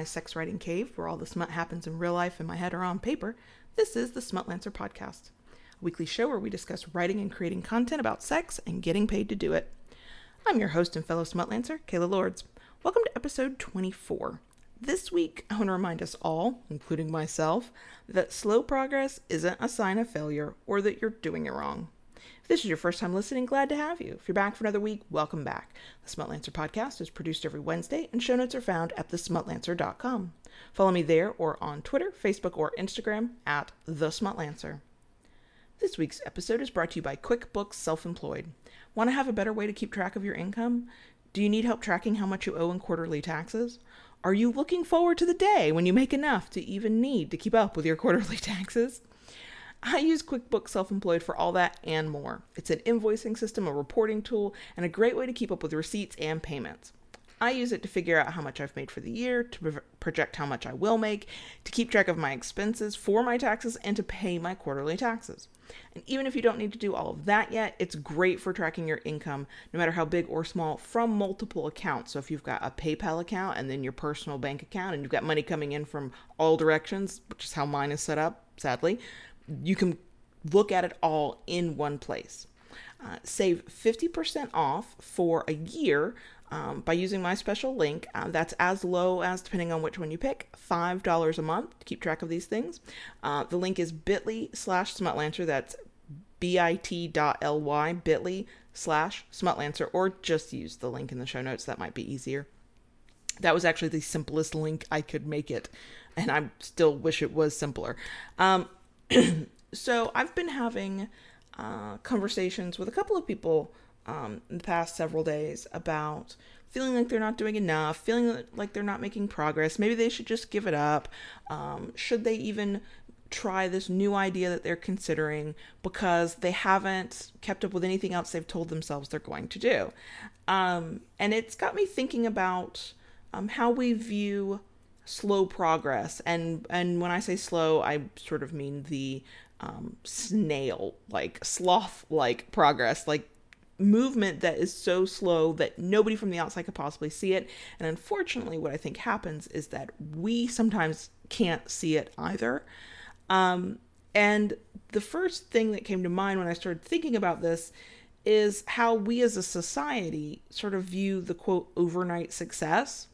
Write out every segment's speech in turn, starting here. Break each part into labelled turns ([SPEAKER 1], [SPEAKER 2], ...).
[SPEAKER 1] my sex writing cave where all the smut happens in real life in my head or on paper, this is the Smutlancer Podcast, a weekly show where we discuss writing and creating content about sex and getting paid to do it. I'm your host and fellow Smutlancer, Kayla Lords. Welcome to episode 24. This week, I want to remind us all, including myself, that slow progress isn't a sign of failure or that you're doing it wrong. This is your first time listening, glad to have you. If you're back for another week, welcome back. The Smutlancer podcast is produced every Wednesday, and show notes are found at thesmutlancer.com. Follow me there or on Twitter, Facebook, or Instagram at The. This week's episode is brought to you by QuickBooks Self Employed. Want to have a better way to keep track of your income? Do you need help tracking how much you owe in quarterly taxes? Are you looking forward to the day when you make enough to even need to keep up with your quarterly taxes? I use QuickBooks Self Employed for all that and more. It's an invoicing system, a reporting tool, and a great way to keep up with receipts and payments. I use it to figure out how much I've made for the year, to project how much I will make, to keep track of my expenses for my taxes, and to pay my quarterly taxes. And even if you don't need to do all of that yet, it's great for tracking your income, no matter how big or small, from multiple accounts. So if you've got a PayPal account and then your personal bank account, and you've got money coming in from all directions, which is how mine is set up, sadly, you can look at it all in one place. Uh, save 50% off for a year um, by using my special link. Uh, that's as low as, depending on which one you pick, $5 a month to keep track of these things. Uh, the link is bit.ly slash smutlancer. That's bit.ly, bit.ly slash smutlancer, or just use the link in the show notes. That might be easier. That was actually the simplest link I could make it, and I still wish it was simpler. Um, so I've been having uh, conversations with a couple of people um, in the past several days about feeling like they're not doing enough, feeling like they're not making progress. Maybe they should just give it up. Um, should they even try this new idea that they're considering because they haven't kept up with anything else they've told themselves they're going to do? Um, and it's got me thinking about um, how we view slow progress and and when i say slow i sort of mean the um, snail like sloth like progress like movement that is so slow that nobody from the outside could possibly see it. And unfortunately, what I think happens is that we sometimes can't see it either. Um, and the first thing that came to mind when I started thinking about this is how we as a society sort of view the quote overnight success.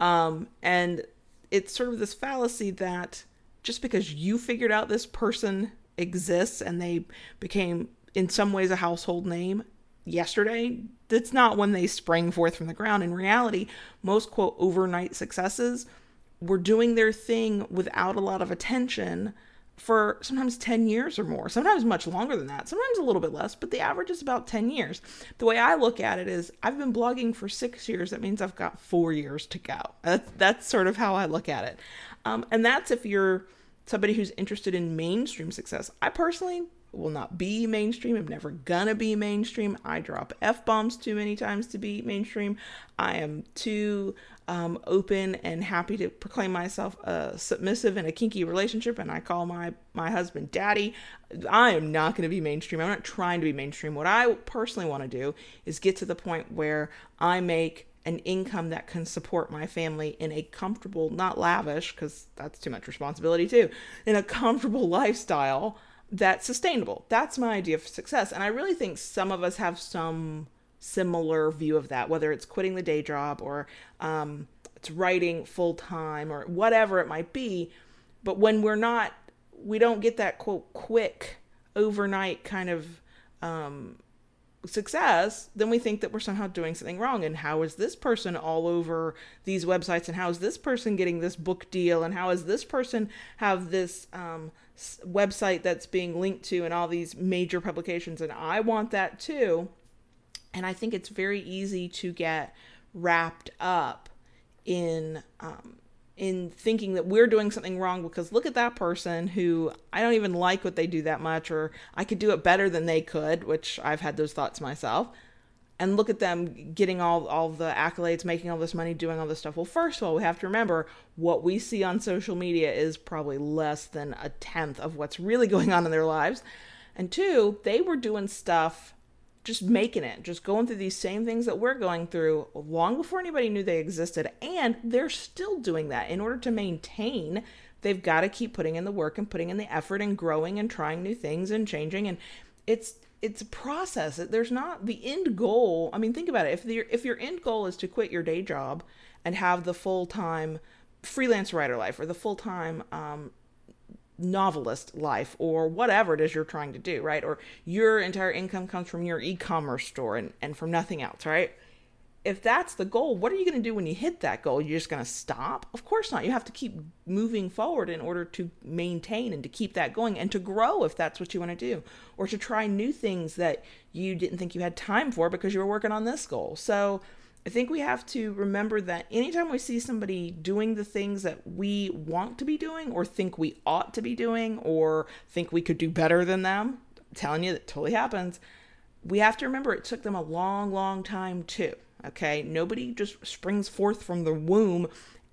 [SPEAKER 1] Um, and it's sort of this fallacy that just because you figured out this person exists and they became in some ways a household name yesterday. That's not when they sprang forth from the ground. In reality, most quote overnight successes were doing their thing without a lot of attention for sometimes 10 years or more, sometimes much longer than that, sometimes a little bit less, but the average is about 10 years. The way I look at it is I've been blogging for six years. That means I've got four years to go. That's, that's sort of how I look at it. Um, and that's if you're somebody who's interested in mainstream success. I personally will not be mainstream. I'm never gonna be mainstream. I drop F bombs too many times to be mainstream. I am too um, open and happy to proclaim myself a submissive in a kinky relationship, and I call my my husband daddy. I am not going to be mainstream. I'm not trying to be mainstream. What I personally want to do is get to the point where I make an income that can support my family in a comfortable, not lavish, because that's too much responsibility too, in a comfortable lifestyle that's sustainable. That's my idea of success. And I really think some of us have some similar view of that, whether it's quitting the day job or um, it's writing full time or whatever it might be. But when we're not, we don't get that quote, quick, overnight kind of um, success, then we think that we're somehow doing something wrong. And how is this person all over these websites? And how is this person getting this book deal? And how is this person have this um, website that's being linked to and all these major publications? And I want that too. And I think it's very easy to get wrapped up in um, in thinking that we're doing something wrong because look at that person who I don't even like what they do that much, or I could do it better than they could, which I've had those thoughts myself. And look at them getting all, all the accolades, making all this money, doing all this stuff. Well, first of all, we have to remember what we see on social media is probably less than a tenth of what's really going on in their lives. And two, they were doing stuff just making it, just going through these same things that we're going through long before anybody knew they existed. And they're still doing that in order to maintain. They've got to keep putting in the work and putting in the effort and growing and trying new things and changing. And it's it's a process. There's not the end goal. I mean, think about it. If your if your end goal is to quit your day job and have the full time freelance writer life or the full time um, novelist life or whatever it is you're trying to do, right? Or your entire income comes from your e commerce store and, and from nothing else, right? If that's the goal, what are you going to do when you hit that goal? You're just going to stop? Of course not. You have to keep moving forward in order to maintain and to keep that going and to grow if that's what you want to do, or to try new things that you didn't think you had time for because you were working on this goal. So, I think we have to remember that anytime we see somebody doing the things that we want to be doing or think we ought to be doing or think we could do better than them, I'm telling you that totally happens. We have to remember it took them a long, long time too. Okay. Nobody just springs forth from the womb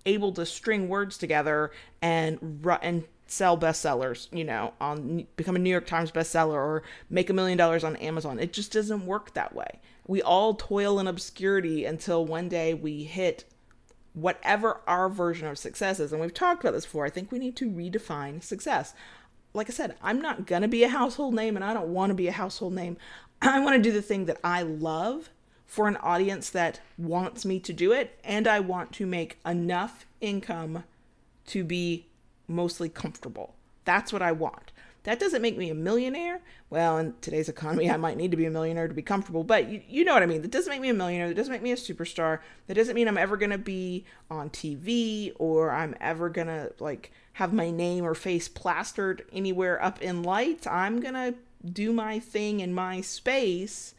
[SPEAKER 1] able to string words together and and sell bestsellers, you know, on become a New York Times bestseller or make a million dollars on Amazon. It just doesn't work that way we all toil in obscurity until one day we hit whatever our version of success is. And we've talked about this before. I think we need to redefine success. Like I said, I'm not going to be a household name and I don't want to be a household name. I want to do the thing that I love for an audience that wants me to do it. And I want to make enough income to be mostly comfortable. That's what I want. That doesn't make me a millionaire. Well, in today's economy, I might need to be a millionaire to be comfortable, but you, you know what I mean. That doesn't make me a millionaire. That doesn't make me a superstar. That doesn't mean I'm ever going to be on TV or I'm ever going to like have my name or face plastered anywhere up in lights. I'm going to do my thing in my space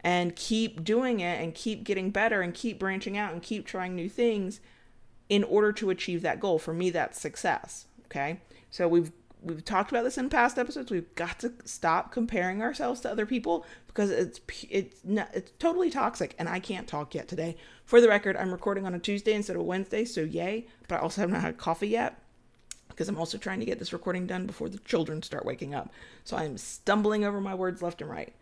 [SPEAKER 1] and keep doing it and keep getting better and keep branching out and keep trying new things in order to achieve that goal. For me, that's success. Okay. So we've we've talked about this in past episodes. We've got to stop comparing ourselves to other people because it's it's it's totally toxic. And I can't talk yet today. For the record, I'm recording on a Tuesday instead of Wednesday, so yay! But I also haven't had coffee yet because I'm also trying to get this recording done before the children start waking up. So I'm stumbling over my words left and right.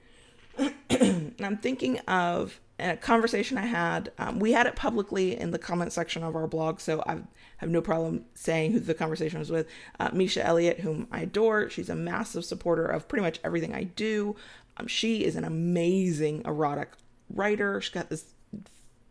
[SPEAKER 1] and I'm thinking of a conversation I had. Um, we had it publicly in the comment section of our blog, so I have no problem saying who the conversation was with. Uh, Misha Elliott, whom I adore, she's a massive supporter of pretty much everything I do. Um, she is an amazing erotic writer. She's got this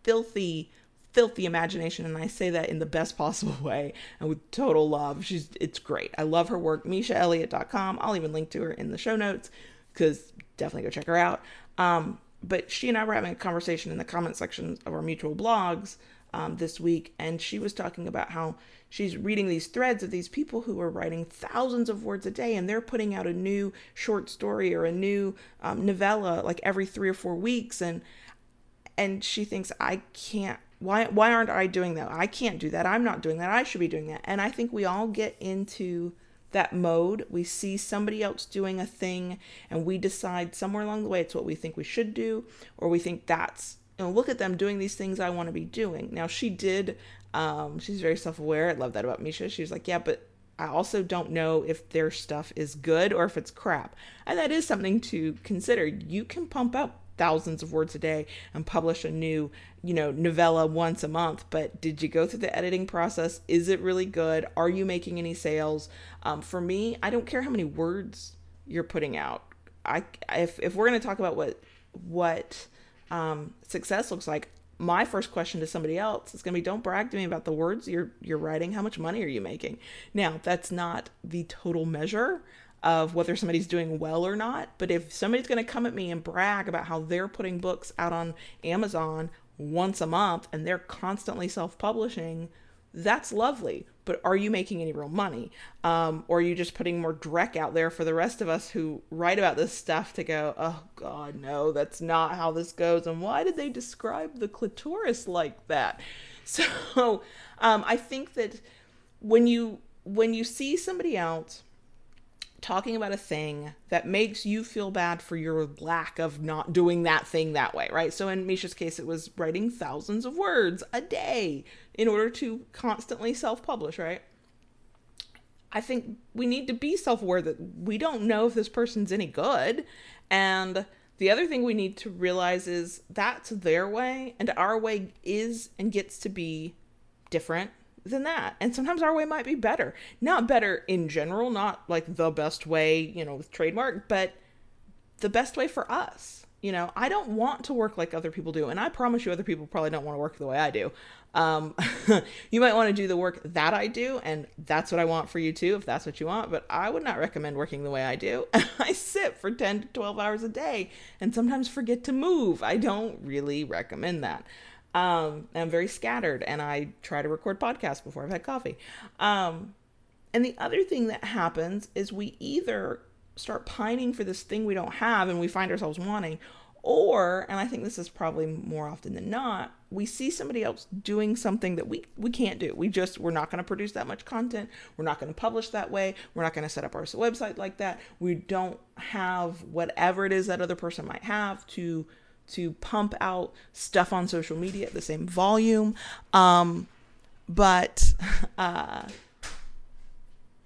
[SPEAKER 1] filthy, filthy imagination, and I say that in the best possible way and with total love. She's it's great. I love her work. MishaElliott.com. I'll even link to her in the show notes because definitely go check her out. Um, but she and I were having a conversation in the comment section of our mutual blogs um, this week, and she was talking about how she's reading these threads of these people who are writing thousands of words a day, and they're putting out a new short story or a new um, novella like every three or four weeks, and and she thinks I can't. Why why aren't I doing that? I can't do that. I'm not doing that. I should be doing that. And I think we all get into that mode. We see somebody else doing a thing and we decide somewhere along the way it's what we think we should do, or we think that's, you know, look at them doing these things I want to be doing. Now, she did, um, she's very self aware. I love that about Misha. She was like, yeah, but I also don't know if their stuff is good or if it's crap. And that is something to consider. You can pump up thousands of words a day and publish a new, you know, novella once a month. But did you go through the editing process? Is it really good? Are you making any sales? Um, for me, I don't care how many words you're putting out. I if if we're going to talk about what what um, success looks like, my first question to somebody else is going to be don't brag to me about the words you're you're writing how much money are you making now that's not the total measure of whether somebody's doing well or not. But if somebody's going to come at me and brag about how they're putting books out on Amazon once a month and they're constantly self publishing, that's lovely. But are you making any real money? Um, or are you just putting more dreck out there for the rest of us who write about this stuff to go, oh God, no, that's not how this goes. And why did they describe the clitoris like that? So um, I think that when you when you see somebody else talking about a thing that makes you feel bad for your lack of not doing that thing that way, right? So in Misha's case, it was writing thousands of words a day in order to constantly self publish, right? I think we need to be self aware that we don't know if this person's any good and The other thing we need to realize is that's their way, and our way is and gets to be different than that. And sometimes our way might be better. Not better in general, not like the best way, you know, with trademark, but the best way for us. You know, I don't want to work like other people do. And I promise you, other people probably don't want to work the way I do. Um, you might want to do the work that I do, and that's what I want for you too, if that's what you want. But I would not recommend working the way I do. I sit for 10 to 12 hours a day and sometimes forget to move. I don't really recommend that. Um, I'm very scattered and I try to record podcasts before I've had coffee. Um, and the other thing that happens is we either start pining for this thing we don't have and we find ourselves wanting, or, and I think this is probably more often than not, we see somebody else doing something that we, we can't do. We just, we're not going to produce that much content. We're not going to publish that way. We're not going to set up our website like that. We don't have whatever it is that other person might have to to pump out stuff on social media at the same volume. Um, but uh,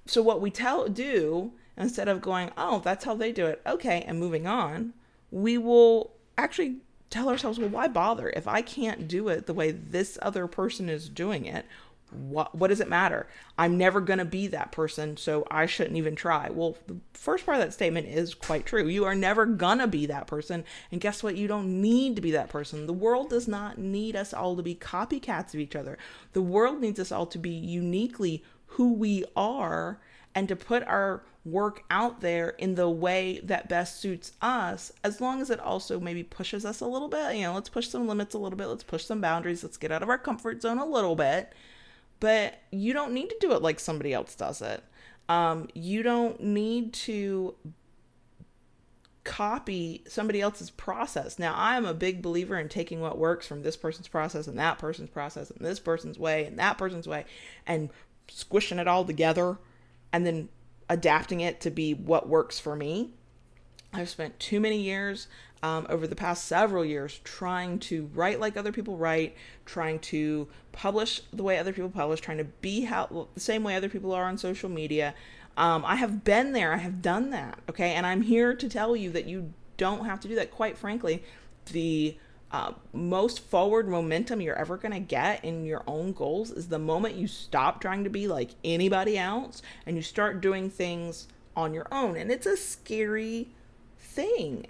[SPEAKER 1] so what we tell do instead of going, oh, that's how they do it, okay, and moving on, we will actually tell ourselves, well, why bother if I can't do it the way this other person is doing it? What what does it matter? I'm never going to be that person, so I shouldn't even try. Well, the first part of that statement is quite true. You are never going to be that person, and guess what? You don't need to be that person. The world does not need us all to be copycats of each other. The world needs us all to be uniquely who we are and to put our work out there in the way that best suits us, as long as it also maybe pushes us a little bit. You know, let's push some limits a little bit, let's push some boundaries, let's get out of our comfort zone a little bit but you don't need to do it like somebody else does it. Um, you don't need to copy somebody else's process. Now, I'm a big believer in taking what works from this person's process and that person's process and this person's way and that person's way and squishing it all together and then adapting it to be what works for me. I've spent too many years um, over the past several years trying to write like other people write, trying to publish the way other people publish, trying to be how the same way other people are on social media. Um, I have been there, I have done that, okay, and I'm here to tell you that you don't have to do that. Quite frankly, the uh, most forward momentum you're ever going to get in your own goals is the moment you stop trying to be like anybody else and you start doing things on your own. And it's a scary thing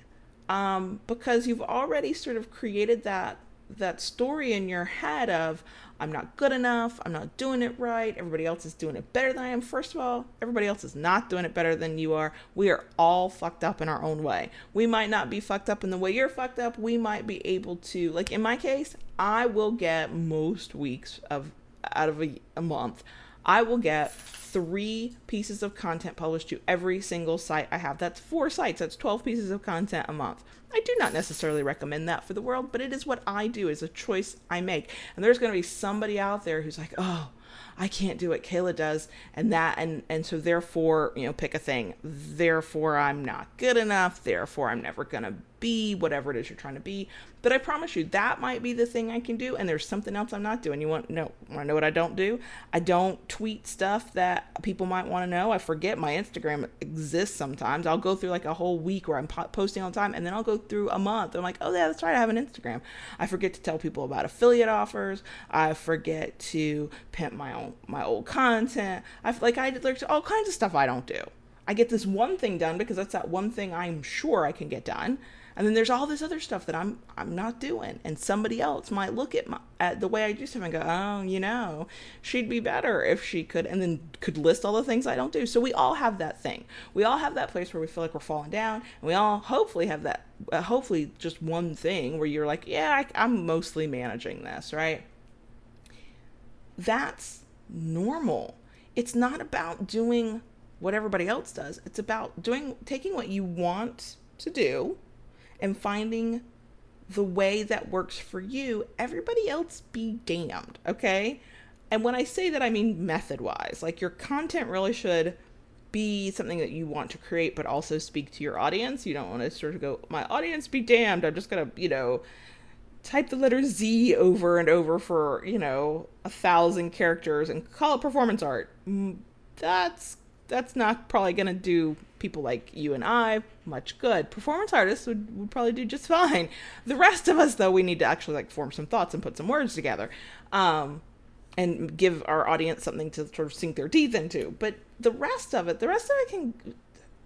[SPEAKER 1] um, because you've already sort of created that that story in your head of I'm not good enough, I'm not doing it right, everybody else is doing it better than I am. First of all, everybody else is not doing it better than you are. We are all fucked up in our own way. We might not be fucked up in the way you're fucked up. We might be able to like in my case, I will get most weeks of out of a, a month I will get three pieces of content published to every single site I have. That's four sites. That's 12 pieces of content a month. I do not necessarily recommend that for the world, but it is what I do. It's a choice I make. And there's going to be somebody out there who's like, oh, I can't do what Kayla does, and that, and and so therefore, you know, pick a thing. Therefore, I'm not good enough. Therefore, I'm never gonna be whatever it is you're trying to be. But I promise you, that might be the thing I can do, and there's something else I'm not doing. You want no want to know what I don't do? I don't tweet stuff that people might want to know. I forget my Instagram exists sometimes. I'll go through like a whole week where I'm po- posting all the time, and then I'll go through a month. I'm like, oh yeah, that's right, I have an Instagram. I forget to tell people about affiliate offers. I forget to pimp my own my old content. I like I there's all kinds of stuff I don't do. I get this one thing done because that's that one thing I'm sure I can get done and then there's all this other stuff that I'm I'm not doing, and somebody else might look at my at the way I do stuff and go, oh, you know, she'd be better if she could, and then could list all the things I don't do. So we all have that thing. We all have that place where we feel like we're falling down, and we all hopefully have that. Uh, hopefully, just one thing where you're like, yeah, I, I'm mostly managing this, right? That's normal. It's not about doing what everybody else does. It's about doing taking what you want to do and finding the way that works for you, everybody else be damned, okay? And when I say that, I mean method wise. Like your content really should be something that you want to create, but also speak to your audience. You don't want to sort of go, my audience be damned. I'm just going to, you know, type the letter Z over and over for, you know, a thousand characters and call it performance art. That's that's not probably going to do people like you and I much good. Performance artists would, would probably do just fine. The rest of us, though, we need to actually like form some thoughts and put some words together. Um, and give our audience something to sort of sink their teeth into. But the rest of it, the rest of it can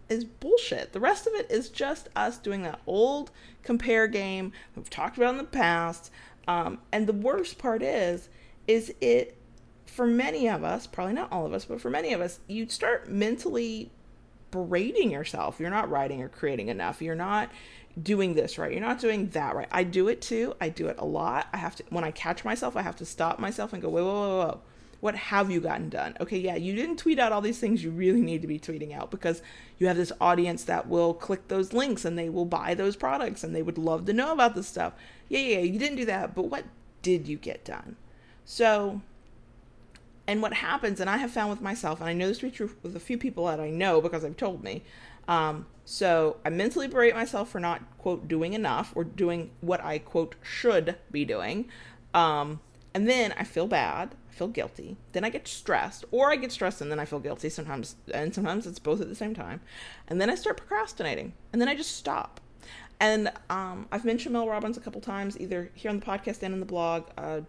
[SPEAKER 1] is bullshit. The rest of it is just us doing that old compare game we've talked about in the past. Um, and the worst part is, is it for many of us, probably not all of us, but for many of us, you'd start mentally berating yourself. You're not writing or creating enough. You're not doing this right. You're not doing that right. I do it too. I do it a lot. I have to, when I catch myself, I have to stop myself and go, whoa, whoa, whoa, whoa. What have you gotten done? Okay, yeah, you didn't tweet out all these things you really need to be tweeting out because you have this audience that will click those links and they will buy those products and they would love to know about this stuff. Yeah, yeah, you didn't do that, but what did you get done? So, and what happens, and I have found with myself, and I know this to be true with a few people that I know because they've told me. Um, so I mentally berate myself for not quote doing enough or doing what I quote should be doing. Um, and then I feel bad I feel guilty. Then I get stressed, or I get stressed and then I feel guilty sometimes, and sometimes it's both at the same time. And then I start procrastinating, and then I just stop. And um, I've mentioned Mel Robbins a couple times, either here on the podcast and in the blog. Uh,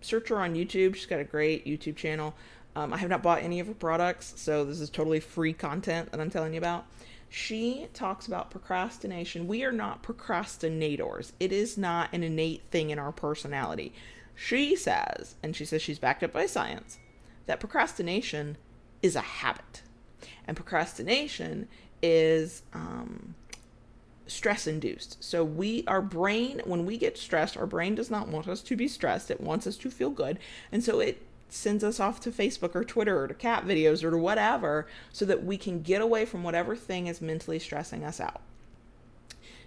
[SPEAKER 1] search her on YouTube. She's got a great YouTube channel. Um, I have not bought any of her products, so this is totally free content that I'm telling you about. She talks about procrastination. We are not procrastinators. It is not an innate thing in our personality. She says, and she says she's backed up by science, that procrastination is a habit. And procrastination is um, stress induced. So we our brain when we get stressed, our brain does not want us to be stressed. It wants us to feel good. And so it sends us off to Facebook or Twitter or to cat videos or to whatever so that we can get away from whatever thing is mentally stressing us out.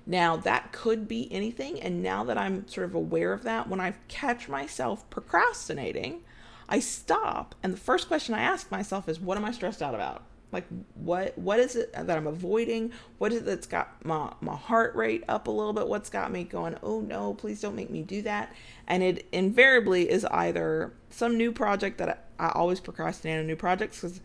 [SPEAKER 1] Now, that could be anything. And now that I'm sort of aware of that, when I catch myself procrastinating, I stop. And the first question I ask myself is, what am I stressed out about? Like what what is it that I'm avoiding? What is it that's got my, my heart rate up a little bit? What's got me going, oh no, please don't make me do that. And it invariably is either some new project that I, I always procrastinate on new projects because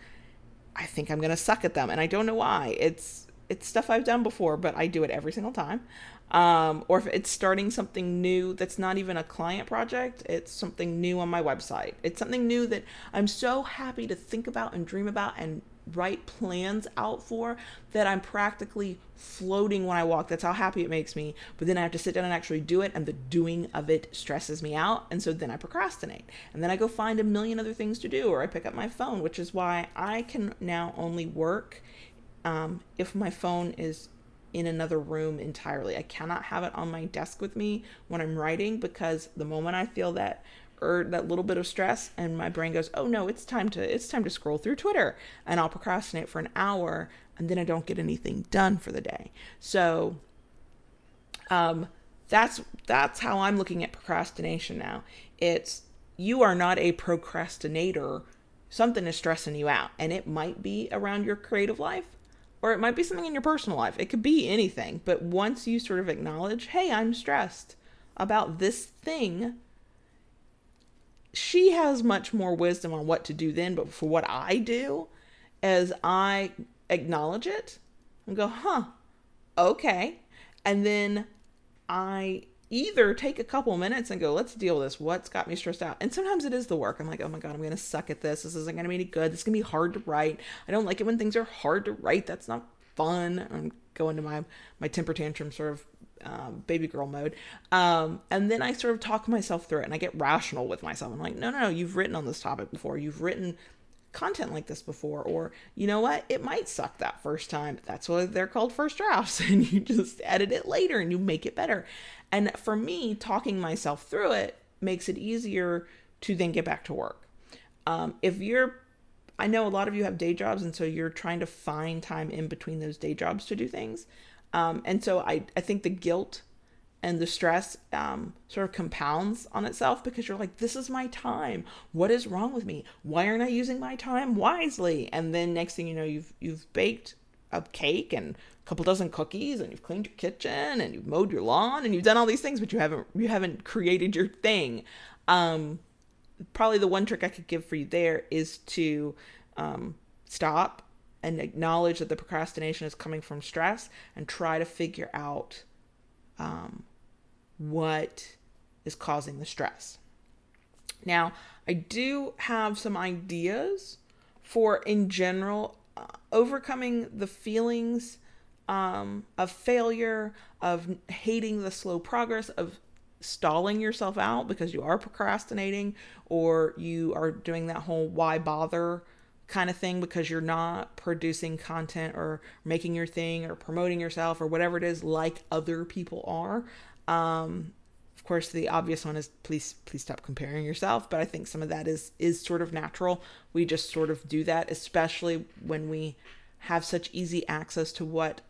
[SPEAKER 1] I think I'm gonna suck at them and I don't know why. It's it's stuff I've done before, but I do it every single time. Um, or if it's starting something new that's not even a client project, it's something new on my website. It's something new that I'm so happy to think about and dream about and write plans out for that I'm practically floating when I walk. That's how happy it makes me. But then I have to sit down and actually do it, and the doing of it stresses me out. And so then I procrastinate. And then I go find a million other things to do, or I pick up my phone, which is why I can now only work um, if my phone is in another room entirely. I cannot have it on my desk with me when I'm writing because the moment I feel that or that little bit of stress and my brain goes, "Oh no, it's time to it's time to scroll through Twitter." And I'll procrastinate for an hour and then I don't get anything done for the day. So um that's that's how I'm looking at procrastination now. It's you are not a procrastinator. Something is stressing you out and it might be around your creative life or it might be something in your personal life. It could be anything. But once you sort of acknowledge, hey, I'm stressed about this thing, she has much more wisdom on what to do then. But for what I do, as I acknowledge it and go, huh, okay. And then I either take a couple minutes and go, let's deal with this. What's got me stressed out? And sometimes it is the work. I'm like, oh my God, I'm going to suck at this. This isn't going to be any good. This is going to be hard to write. I don't like it when things are hard to write. That's not fun. I'm going to my, my temper tantrum sort of um, baby girl mode. Um, and then I sort of talk myself through it and I get rational with myself. I'm like, no, no, no, you've written on this topic before. You've written content like this before or you know what it might suck that first time that's why they're called first drafts and you just edit it later and you make it better and for me talking myself through it makes it easier to then get back to work um, if you're i know a lot of you have day jobs and so you're trying to find time in between those day jobs to do things um, and so I, I think the guilt and the stress um, sort of compounds on itself because you're like, this is my time. What is wrong with me? Why aren't I using my time wisely? And then next thing you know, you've you've baked a cake and a couple dozen cookies and you've cleaned your kitchen and you've mowed your lawn and you've done all these things, but you haven't you haven't created your thing. Um, probably the one trick I could give for you there is to um, stop and acknowledge that the procrastination is coming from stress and try to figure out um, what is causing the stress. Now, I do have some ideas for, in general, uh, overcoming the feelings um, of failure, of hating the slow progress, of stalling yourself out because you are procrastinating or you are doing that whole why bother kind of thing because you're not producing content or making your thing or promoting yourself or whatever it is like other people are. Um, of course, the obvious one is please please stop comparing yourself, but I think some of that is is sort of natural. We just sort of do that, especially when we have such easy access to what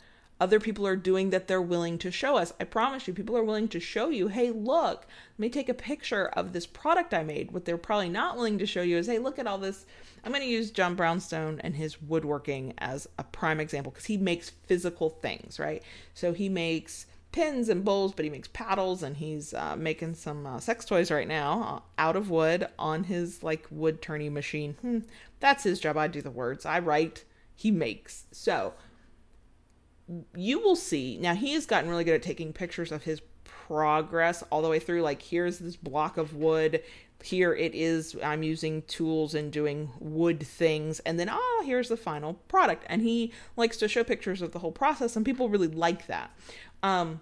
[SPEAKER 1] other people are doing that they're willing to show us. I promise you, people are willing to show you, hey, look, let me take a picture of this product I made. What they're probably not willing to show you is, hey, look at all this. I'm going to use John Brownstone and his woodworking as a prime example because he makes physical things, right? So he makes pins and bowls, but he makes paddles and he's uh, making some uh, sex toys right now uh, out of wood on his like wood turning machine. Hmm, that's his job. I do the words. I write. He makes. So you will see. Now he has gotten really good at taking pictures of his progress all the way through. Like here's this block of wood. Here it is. I'm using tools and doing wood things. And then oh here's the final product. And he likes to show pictures of the whole process and people really like that. Um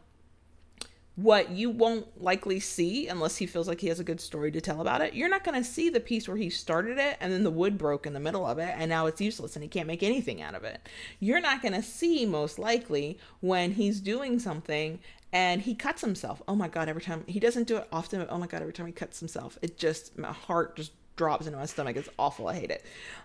[SPEAKER 1] what you won't likely see unless he feels like he has a good story to tell about it. You're not going to see the piece where he started it and then the wood broke in the middle of it and now it's useless and he can't make anything out of it. You're not going to see most likely when he's doing something and he cuts himself. Oh my god, every time he doesn't do it often, but oh my god, every time he cuts himself, it just my heart just drops into my stomach. It's awful. I hate it.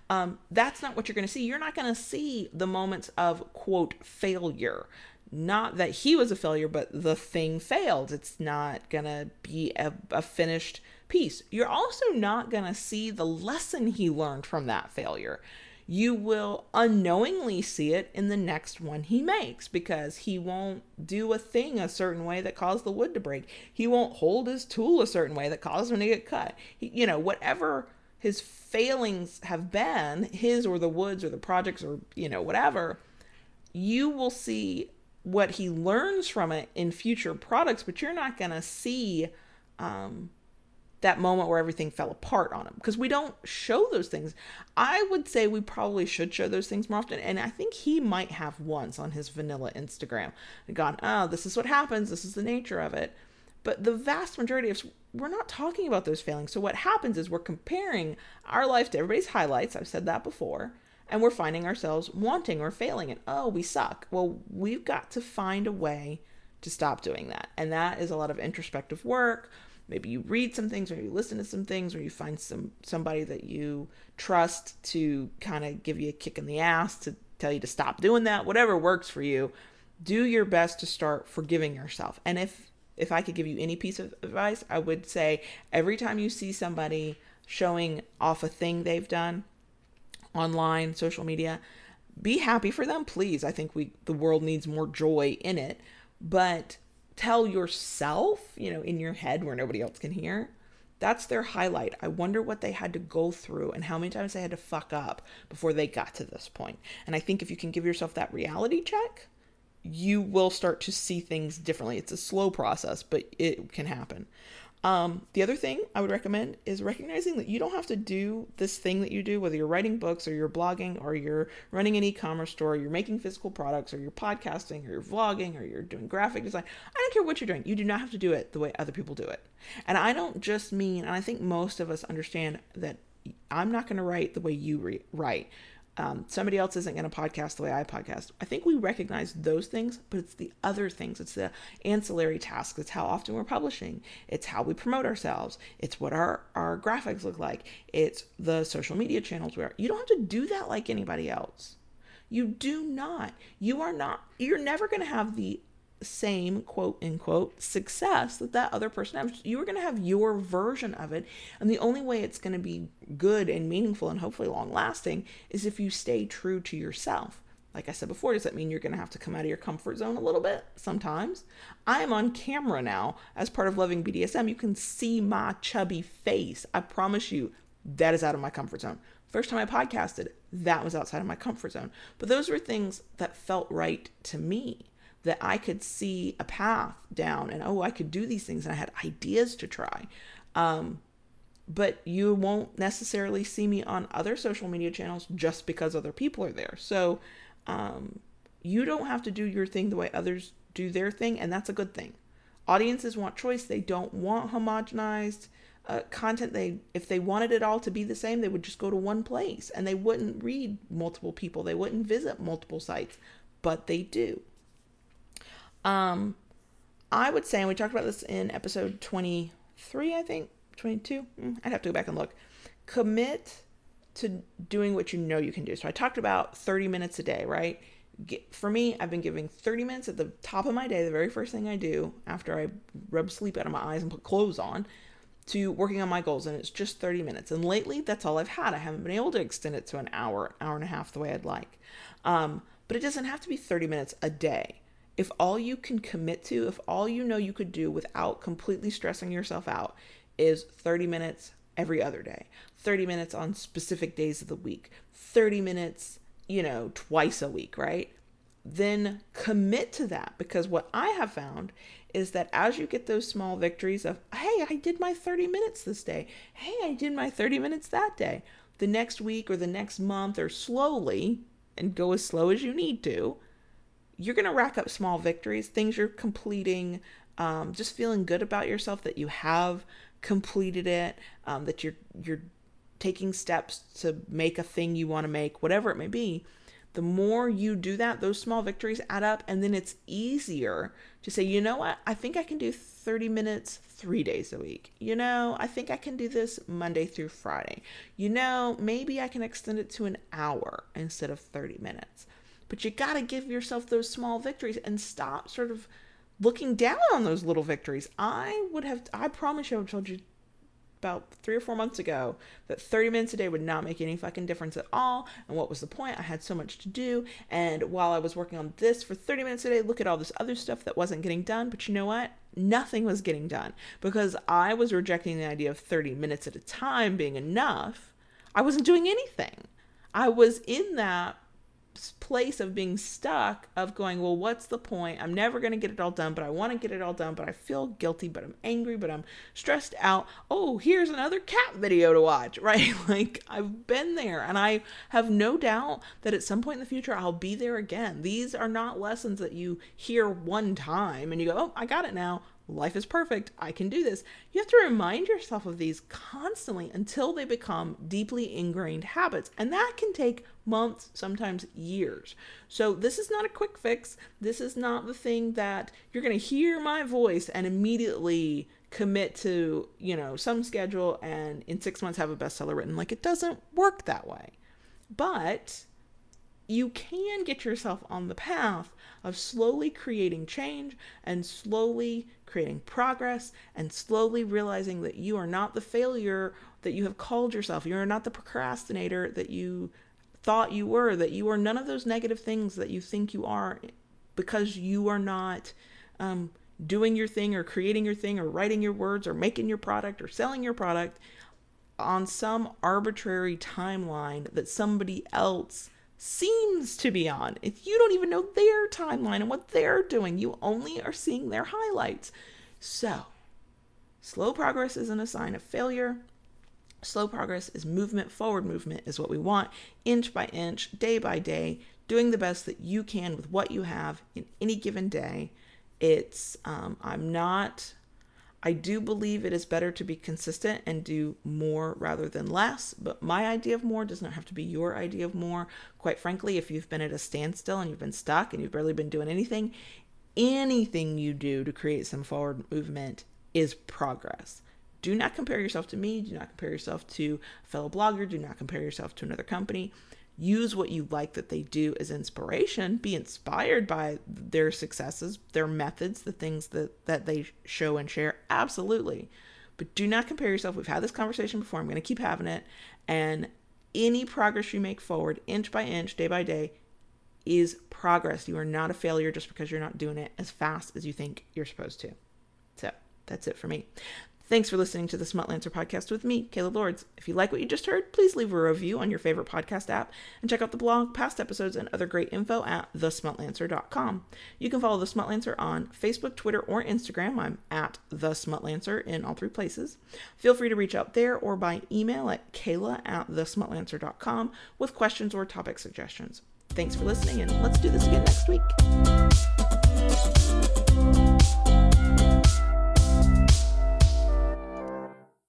[SPEAKER 1] Um, that's not what you're going to see. You're not going to see the moments of quote failure not that he was a failure, but the thing failed. It's not gonna be a, a finished piece. You're also not gonna see the lesson he learned from that failure. You will unknowingly see it in the next one he makes because he won't do a thing a certain way that caused the wood to break. He won't hold his tool a certain way that caused him to get cut. He, you know, whatever his failings have been, his or the woods or the projects or, you know, whatever, you will see what he learns from it in future products, but you're not going to see um, that moment where everything fell apart on him because we don't show those things. I would say we probably should show those things more often. And I think he might have once on his vanilla Instagram gone, oh, this is what happens. This is the nature of it. But the vast majority of we're not talking about those failings. So what happens is we're comparing our life to everybody's highlights. I've said that before and we're finding ourselves wanting or failing and oh we suck. Well we've got to find a way to stop doing that. And that is a lot of introspective work. Maybe you read some things or you listen to some things or you find some somebody that you trust to kind of give you a kick in the ass to tell you to stop doing that. Whatever works for you. Do your best to start forgiving yourself. And if if i could give you any piece of advice i would say every time you see somebody showing off a thing they've done online, social media. Be happy for them, please. I think we the world needs more joy in it, but tell yourself, you know, in your head where nobody else can hear, that's their highlight. I wonder what they had to go through and how many times they had to fuck up before they got to this point. And I think if you can give yourself that reality check, you will start to see things differently. It's a slow process, but it can happen. Um, the other thing I would recommend is recognizing that you don't have to do this thing that you do, whether you're writing books or you're blogging or you're running an e commerce store, you're making physical products or you're podcasting or you're vlogging or you're doing graphic design. I don't care what you're doing. You do not have to do it the way other people do it. And I don't just mean, and I think most of us understand that I'm not going to write the way you re- write um, somebody else isn't going to podcast the way I podcast. I think we recognize those things, but it's the other things. It's the ancillary tasks. It's how often we're publishing. It's how we promote ourselves. It's what our, our graphics look like. It's the social media channels we are. You don't have to do that like anybody else. You do not. You are not, you're never going to have the same quote unquote success that that other person has. You are going to have your version of it. And the only way it's going to be good and meaningful and hopefully long lasting is if you stay true to yourself. Like I said before, does that mean you're going to have to come out of your comfort zone a little bit? Sometimes. I am on camera now as part of Loving BDSM. You can see my chubby face. I promise you, that is out of my comfort zone. First time I podcasted, that was outside of my comfort zone. But those were things that felt right to me, that I could see a path down and, oh, I could do these things and I had ideas to try. Um, but you won't necessarily see me on other social media channels just because other people are there. So um, you don't have to do your thing the way others do their thing, and that's a good thing. Audiences want choice, they don't want homogenized uh, content they if they wanted it all to be the same they would just go to one place and they wouldn't read multiple people they wouldn't visit multiple sites but they do um i would say and we talked about this in episode 23 i think 22 mm, i'd have to go back and look. Commit to doing what you know you can do. So i talked about 30 minutes a day right? For me, I've been giving 30 minutes at the top of my day, the very first thing I do after I rub sleep out of my eyes and put clothes on, to working on my goals and it's just 30 minutes. And lately that's all i've had. I haven't been able to extend it to an hour hour and a half the way i'd like. Um, but it doesn't have to be 30 minutes a day if all you can commit to if all you know you could do without completely stressing yourself out is 30 minutes every other day 30 minutes on specific days of the week 30 minutes you know twice a week right? Then commit to that because what i have found is that as you get those small victories of, hey, I did my 30 minutes this day, hey, I did my 30 minutes that day, the next week or the next month or slowly, and go as slow as you need to, you're going to rack up small victories, things you're completing, um, just feeling good about yourself that you have completed it, um, that you're you're taking steps to make a thing you want to make, whatever it may be the more you do that, those small victories add up, and then it's easier to say, you know what, I think I can do 30 minutes three days a week. You know, I think I can do this Monday through Friday. You know, maybe I can extend it to an hour instead of 30 minutes. But you got to give yourself those small victories and stop sort of looking down on those little victories. I would have, I promise you, I told you about three or four months ago that 30 minutes a day would not make any fucking difference at all. And what was the point? I had so much to do. And while I was working on this for 30 minutes a day, look at all this other stuff that wasn't getting done. But you know what? Nothing was getting done because I was rejecting the idea of 30 minutes at a time being enough. I wasn't doing anything. I was in that place of being stuck of going well what's the point? I'm never going to get it all done but i want to get it all done but i feel guilty but i'm angry but i'm stressed out. Oh here's another cat video to watch. Right? Like i've been there and i have no doubt that at some point in the future i'll be there again. These are not lessons that you hear one time and you go oh i got it now life is perfect. I can do this. You have to remind yourself of these constantly until they become deeply ingrained habits. And that can take months, sometimes years. So, this is not a quick fix. This is not the thing that you're going to hear my voice and immediately commit to, you know, some schedule and in six months have a bestseller written. Like, it doesn't work that way. But you can get yourself on the path of slowly creating change and slowly creating progress and slowly realizing that you are not the failure that you have called yourself. You are not the procrastinator that you thought you were, that you are none of those negative things that you think you are because you are not um, doing your thing or creating your thing or writing your words or making your product or selling your product on some arbitrary timeline that somebody else seems to be on. If you don't even know their timeline and what they're doing, you only are seeing their highlights. So, slow progress isn't a sign of failure. Slow progress is movement, forward movement is what we want, inch by inch, day by day, doing the best that you can with what you have in any given day. It's, um, I'm not I do believe it is better to be consistent and do more rather than less, but my idea of more does not have to be your idea of more. Quite frankly, if you've been at a standstill and you've been stuck and you've barely been doing anything, anything you do to create some forward movement is progress. Do not compare yourself to me. Do not compare yourself to a fellow blogger. Do not compare yourself to another company use what you like that they do as inspiration be inspired by their successes their methods the things that that they show and share. Absolutely. But do not compare yourself. We've had this conversation before. I'm going to keep having it. And any progress you make forward inch by inch day by day is progress. You are not a failure just because you're not doing it as fast as you think you're supposed to. So that's it for me Thanks for listening to the Smutlancer podcast with me, Kayla Lords. If you like what you just heard, please leave a review on your favorite podcast app and check out the blog, past episodes, and other great info at thesmutlancer.com. You can follow the Smutlancer on Facebook, Twitter, or Instagram. I'm at the Smutlancer in all three places. Feel free to reach out there or by email at kayla at thesmutlancer.com with questions or topic suggestions. Thanks for listening, and let's do this again next week.